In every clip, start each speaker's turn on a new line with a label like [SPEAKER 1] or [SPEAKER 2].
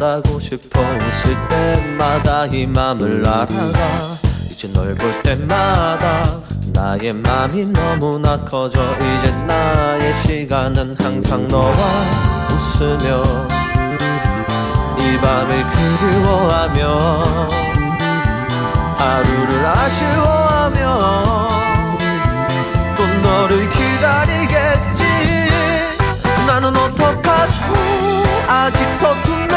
[SPEAKER 1] 말하고 싶어 웃을 때마다 이 맘을 알아가 이제 널 볼 때마다 나의 맘이 너무나 커져 이제 나의 시간은 항상 너와 웃으며 이 밤을 그리워하며 하루를 아쉬워하며 또 너를 기다리겠지. 나는 어떡하죠? 아직 서툰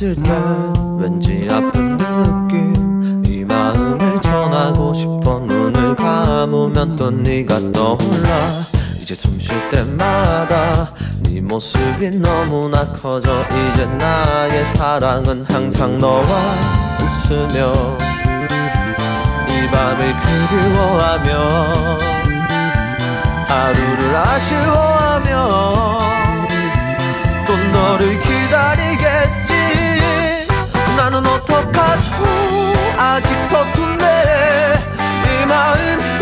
[SPEAKER 1] 없을 때 왠지 아픈 느낌. 이 마음을 전하고 싶어 눈을 감으면 또 네가 떠올라. 이제 숨 쉴 때마다 네 모습이 너무나 커져. 이제 나의 사랑은 항상 너와 웃으며 이 밤을 그리워하며 하루를 아쉬워하며 또 너를 기다리 아직 서툰데 이 마음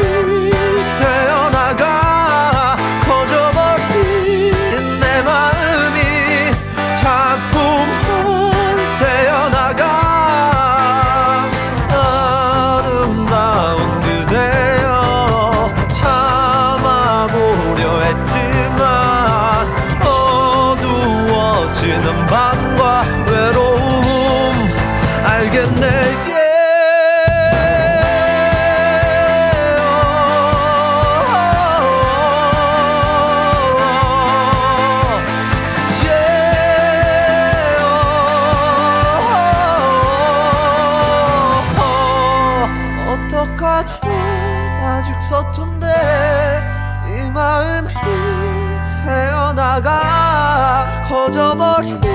[SPEAKER 1] 나가 커져버린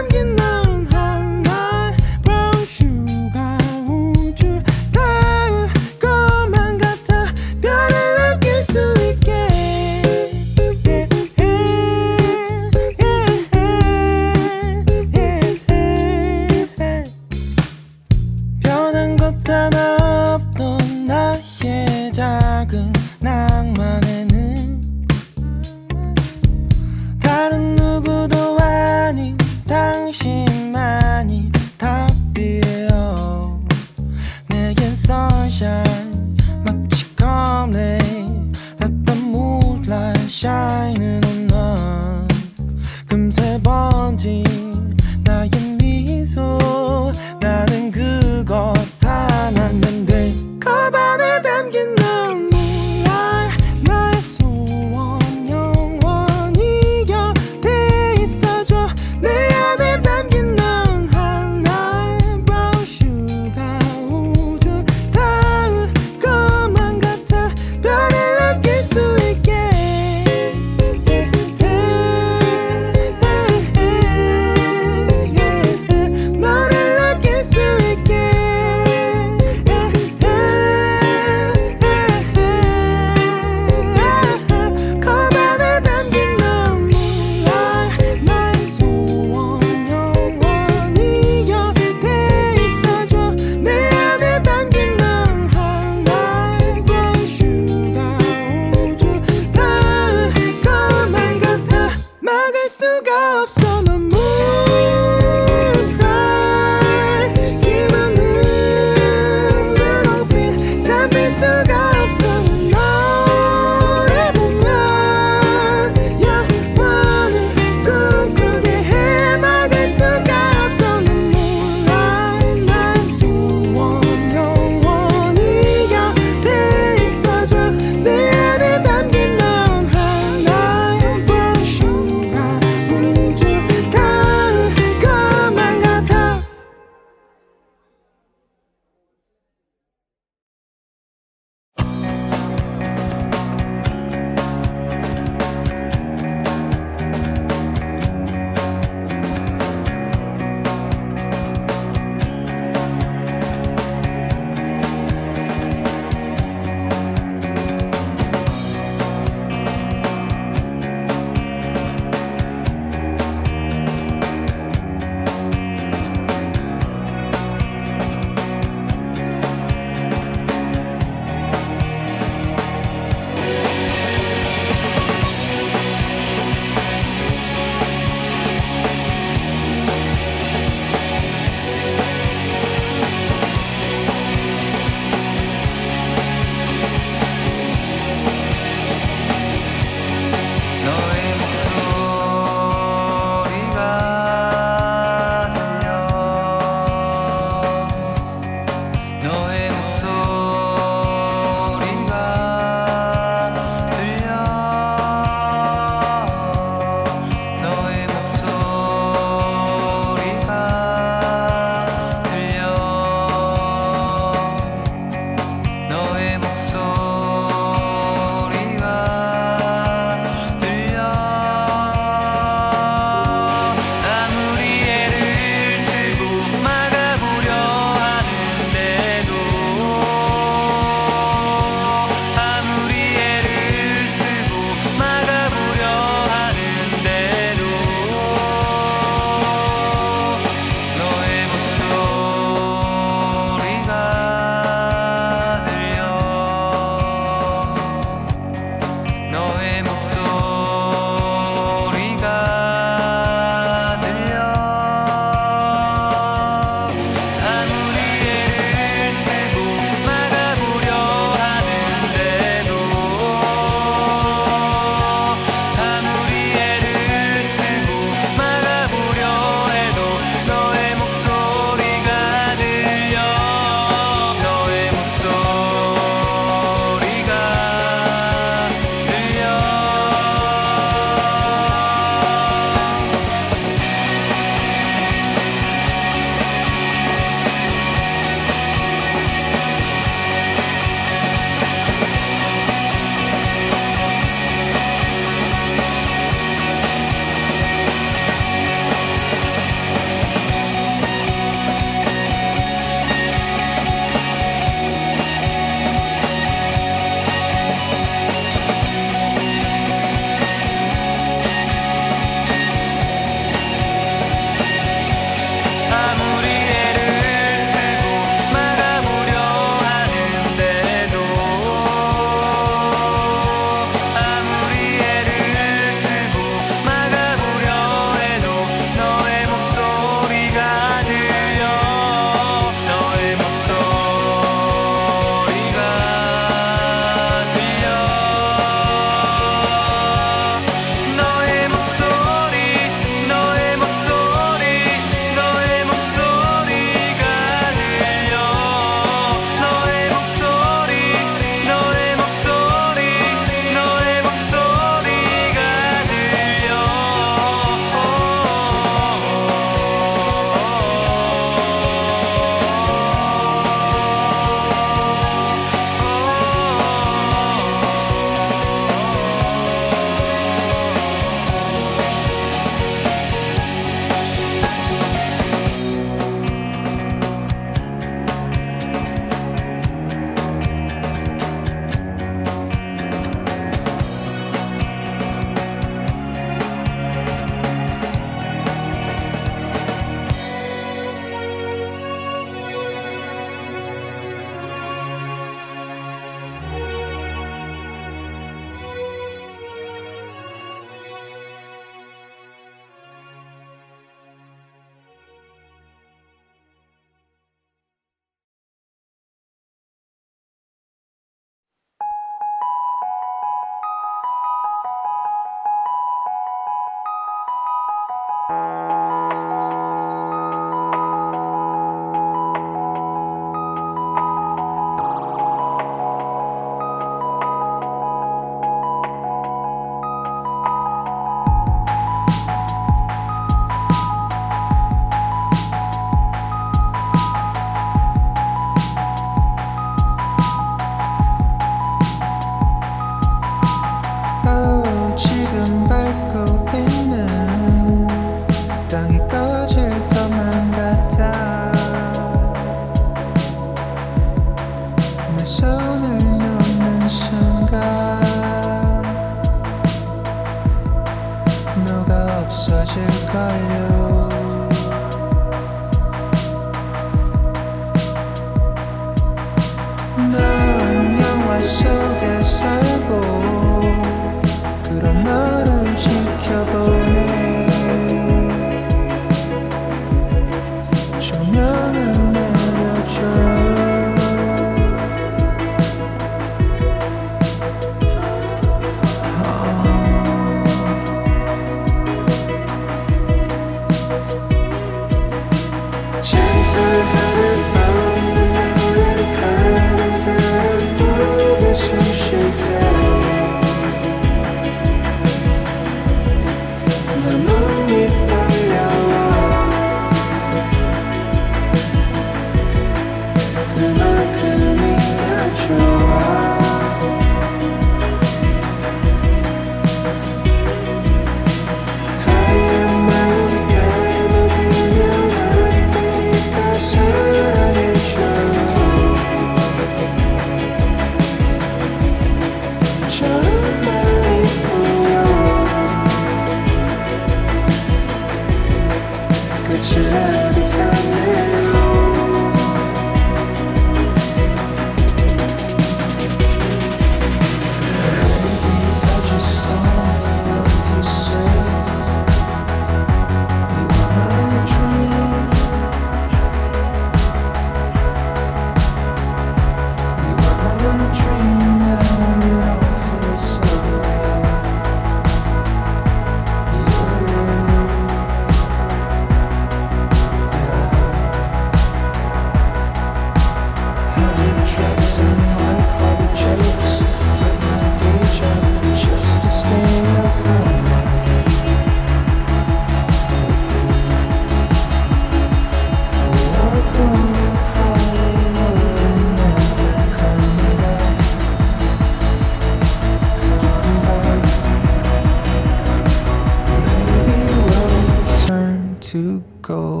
[SPEAKER 2] go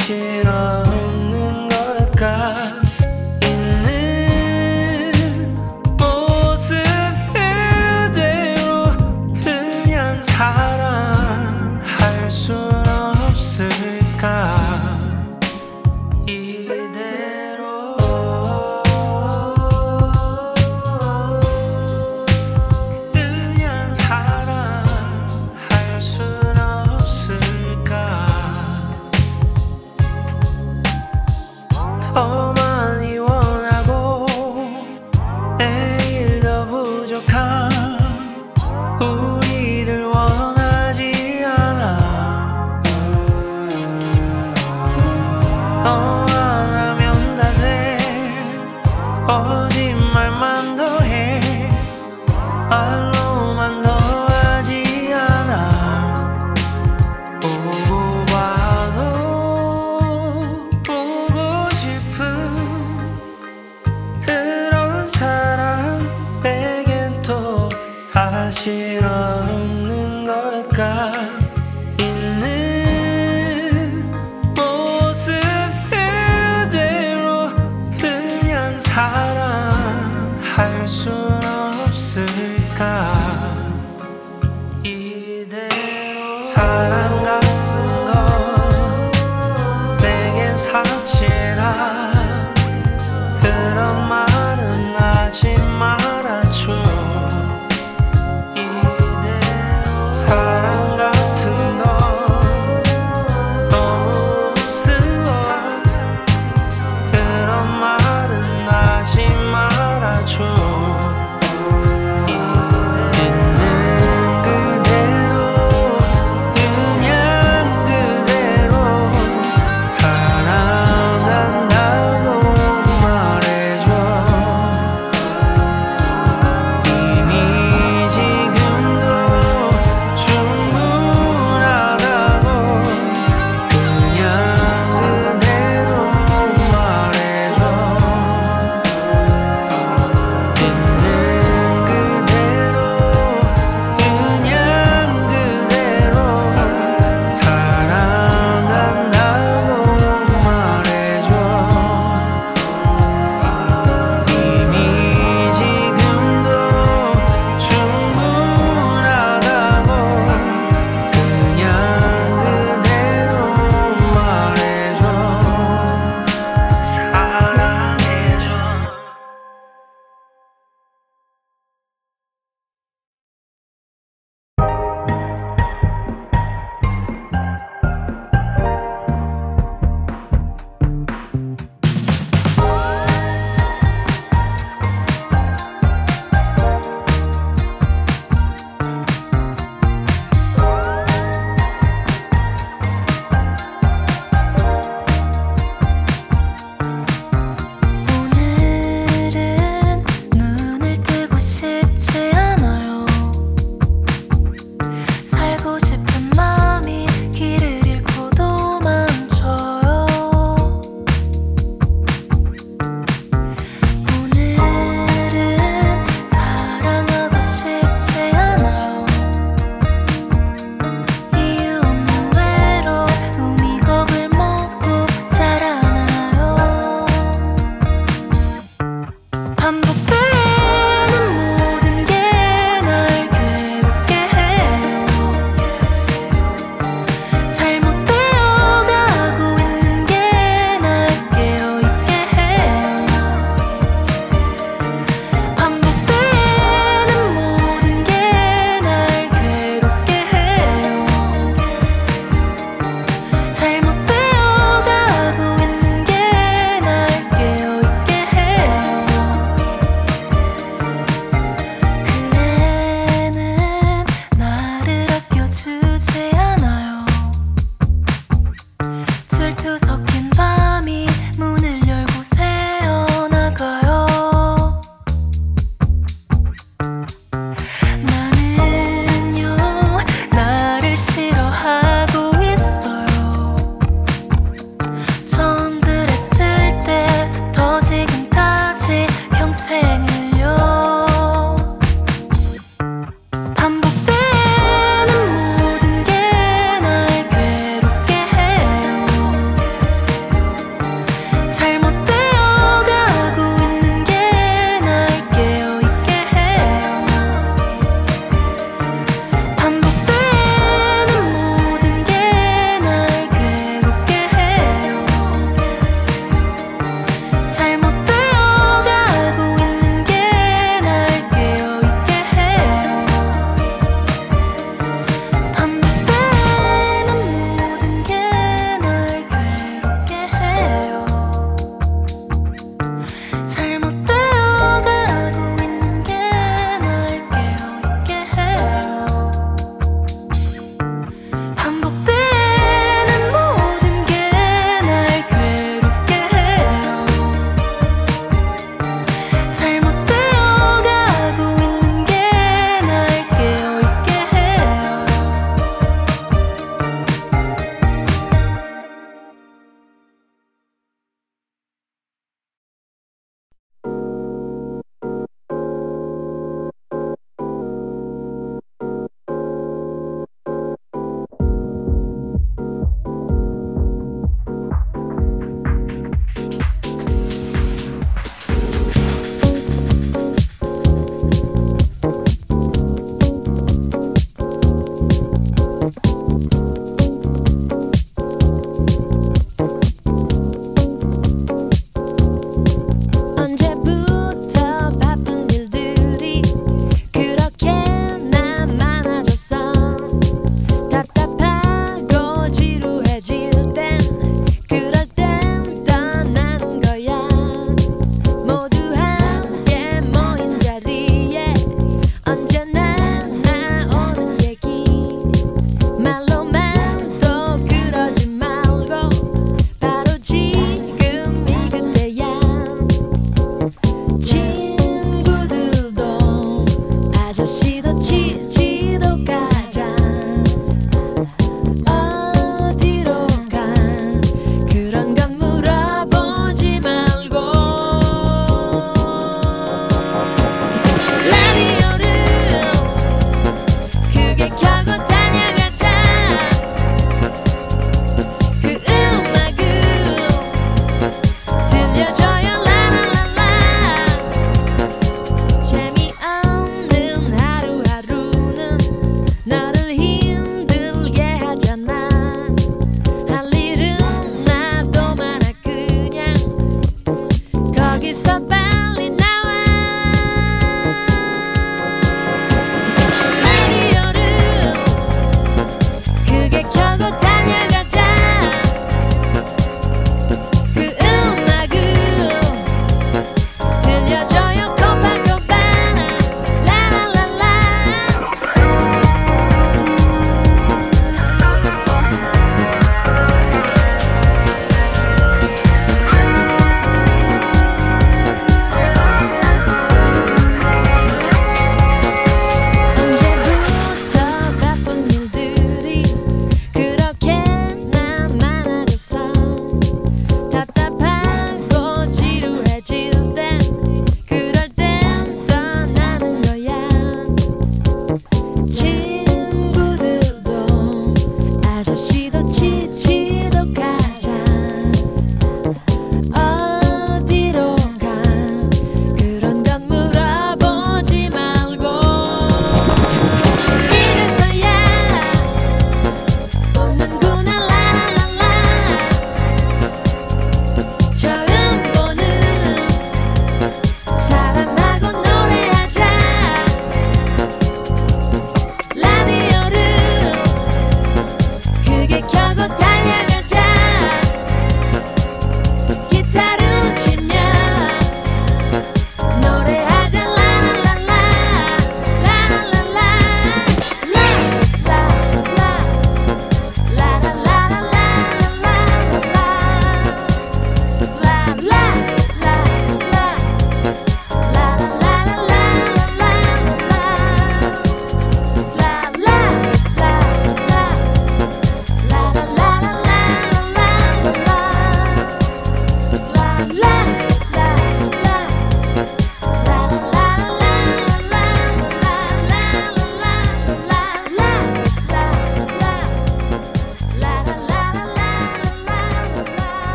[SPEAKER 3] 사실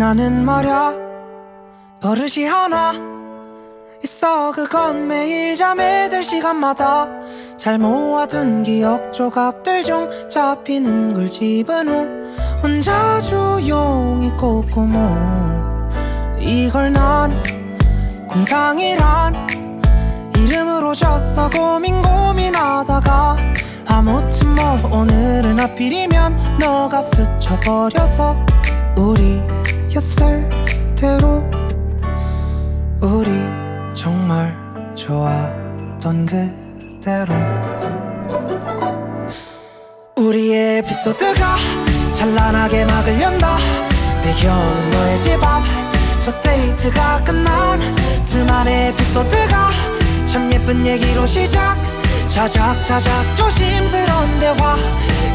[SPEAKER 4] 나는 말야 버릇이 하나 있어. 그건 매일 잠에 들 시간마다 잘 모아둔 기억 조각들 중 잡히는 걸 집은 후 혼자 조용히 꼼꼼호 이걸 난 공상이란 이름으로 졌어. 고민 고민하다가 아무튼 뭐 오늘은 하필이면 너가 스쳐버려서 우리 였을 대로 우리 정말 좋았던 그대로. 우리의 에피소드가 찬란하게 막을 연다. 배경은 너의 집 앞 첫 데이트가 끝난 둘만의 에피소드가 참 예쁜 얘기로 시작. 자작자작 조심스러운 대화.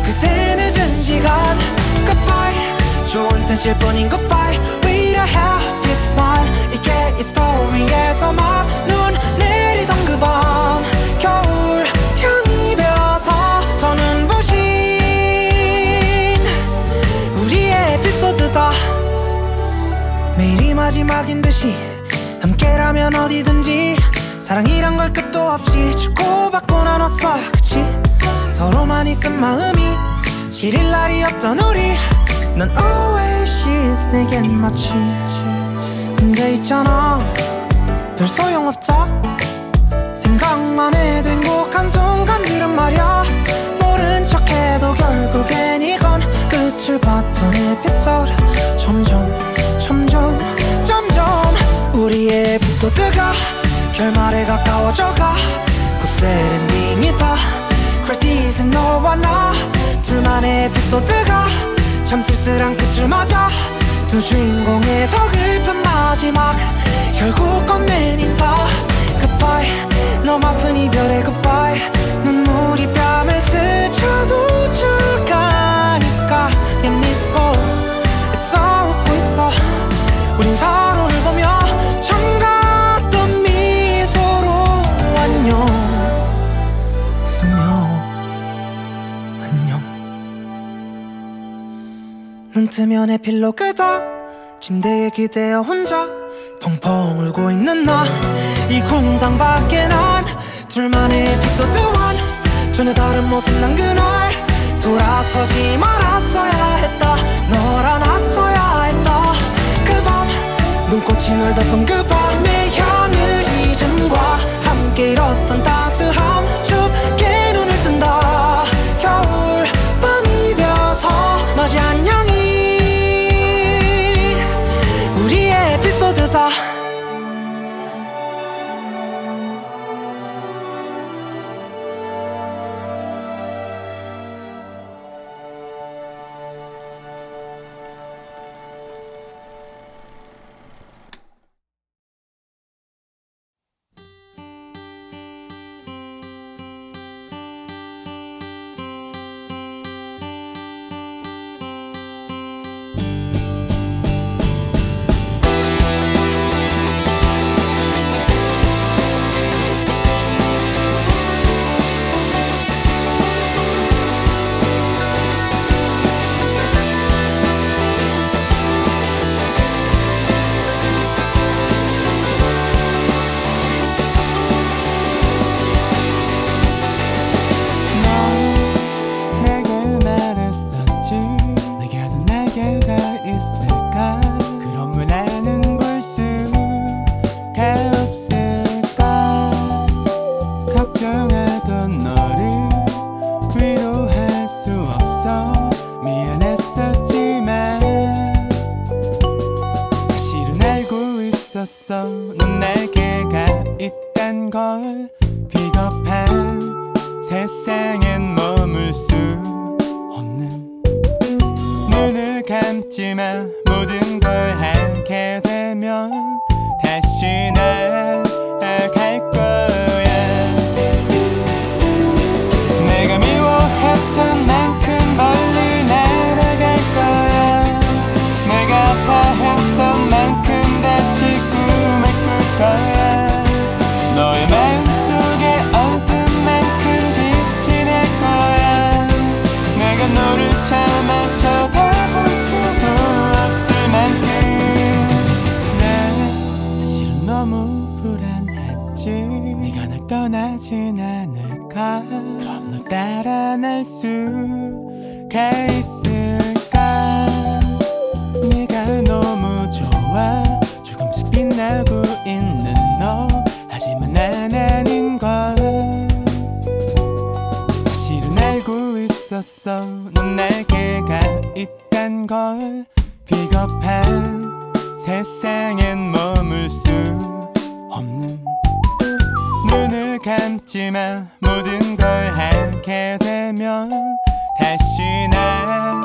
[SPEAKER 4] 그새 늦은 시간. Goodbye 좋은 뜻일 뿐인 goodbye. We don't have this one 이게 이 스토리에서만 눈 내리던 그 밤. 겨울 향이 배어서 더는 부신 우리의 에피소드다. 매일이 마지막인 듯이 함께라면 어디든지 사랑이란 걸 끝도 없이 주고받고 나눴어. 그치? 서로만 있은 마음이 시릴 날이 없던 우리 넌 oasis 내겐 마치 근데 있잖아. 별 소용없다. 생각만 해도 행복한 순간들은 말야. 모른 척해도 결국엔 이건 끝을 봤던 에피소드. 점점 점점 점점 우리의 에피소드가 결말에 가까워져가. 굿셀 엔딩이다. 크레딧은 너와 나. 둘만의 에피소드가 참 쓸쓸한 끝을 맞아 두 주인공의 서글픈 마지막 결국 건넨 인사. Goodbye. 너무 아픈 이별의 goodbye. 눈물이 뺨을 스쳐도 착하니까 눈 뜨면 에필로 그다 침대에 기대어 혼자 펑펑 울고 있는 나. 이 공상 밖에 난 둘만의 에피소드 원. 전혀 다른 모습 난 그날. 돌아서지 말았어야 했다. 널 안았어야 했다. 그 밤 눈꽃이 널 덮은 그 밤의 하늘 이즘과 함께 잃었던 따
[SPEAKER 5] 있 수가 있을까? 네가 너무 좋아. 조금씩 빛나고 있는 너. 하지만 난 아닌 걸. 사실은 알고 있었어. 넌 날개가 있단 걸. 비겁한 세상엔 머물 수 행복함지만 모든 걸 알게 되면 다시 날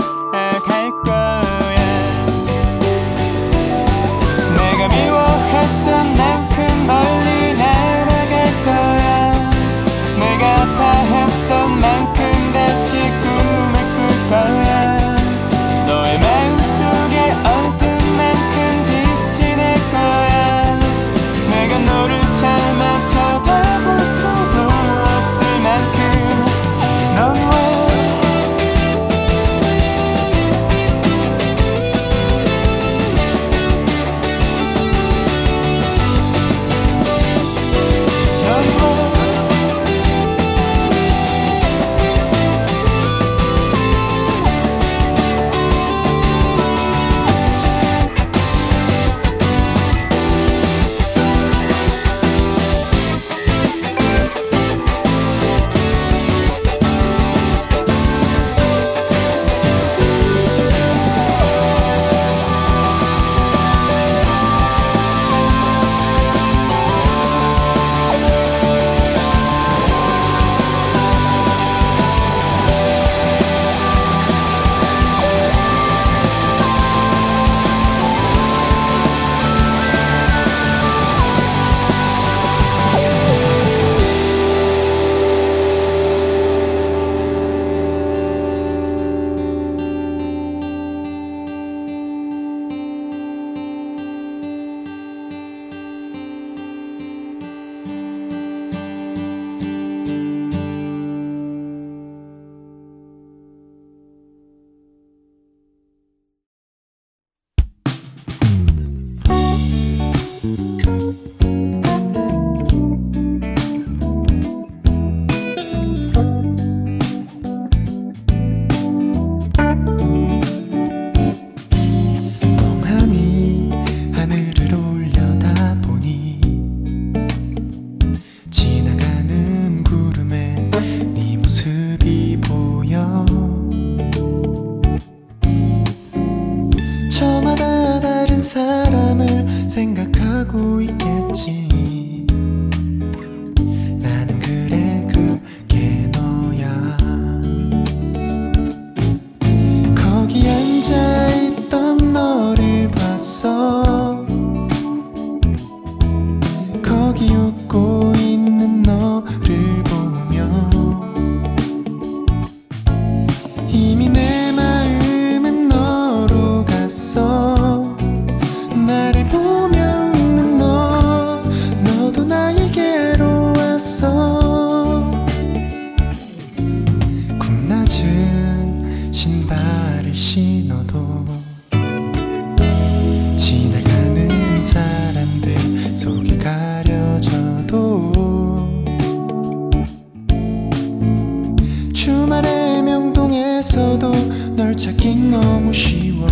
[SPEAKER 6] 竟那么希望，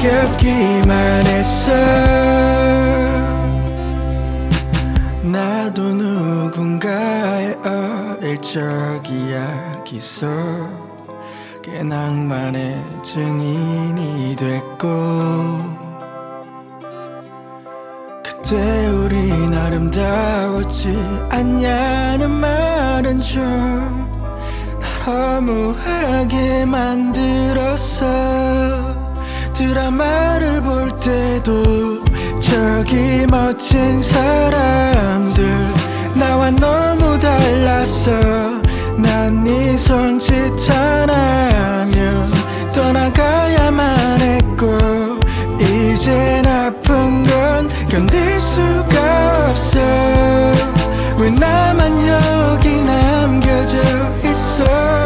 [SPEAKER 6] 차갑기만
[SPEAKER 2] 했어. 나도 누군가의 어릴 적 이야기 속꽤 낭만의 증인이 됐고 그때 우리 아름다웠지. 않냐는 말은 좀 날 허무하게 만들었어. 드라마를 볼 때도 저기 멋진 사람들 나와 너무 달랐어 난 네 손짓 하나면 떠나가야만 했고 이젠 아픈 건 견딜 수가 없어. 왜 나만 여기 남겨져 있어?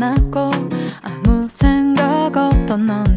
[SPEAKER 7] 만났고 아무 생각 없던 넌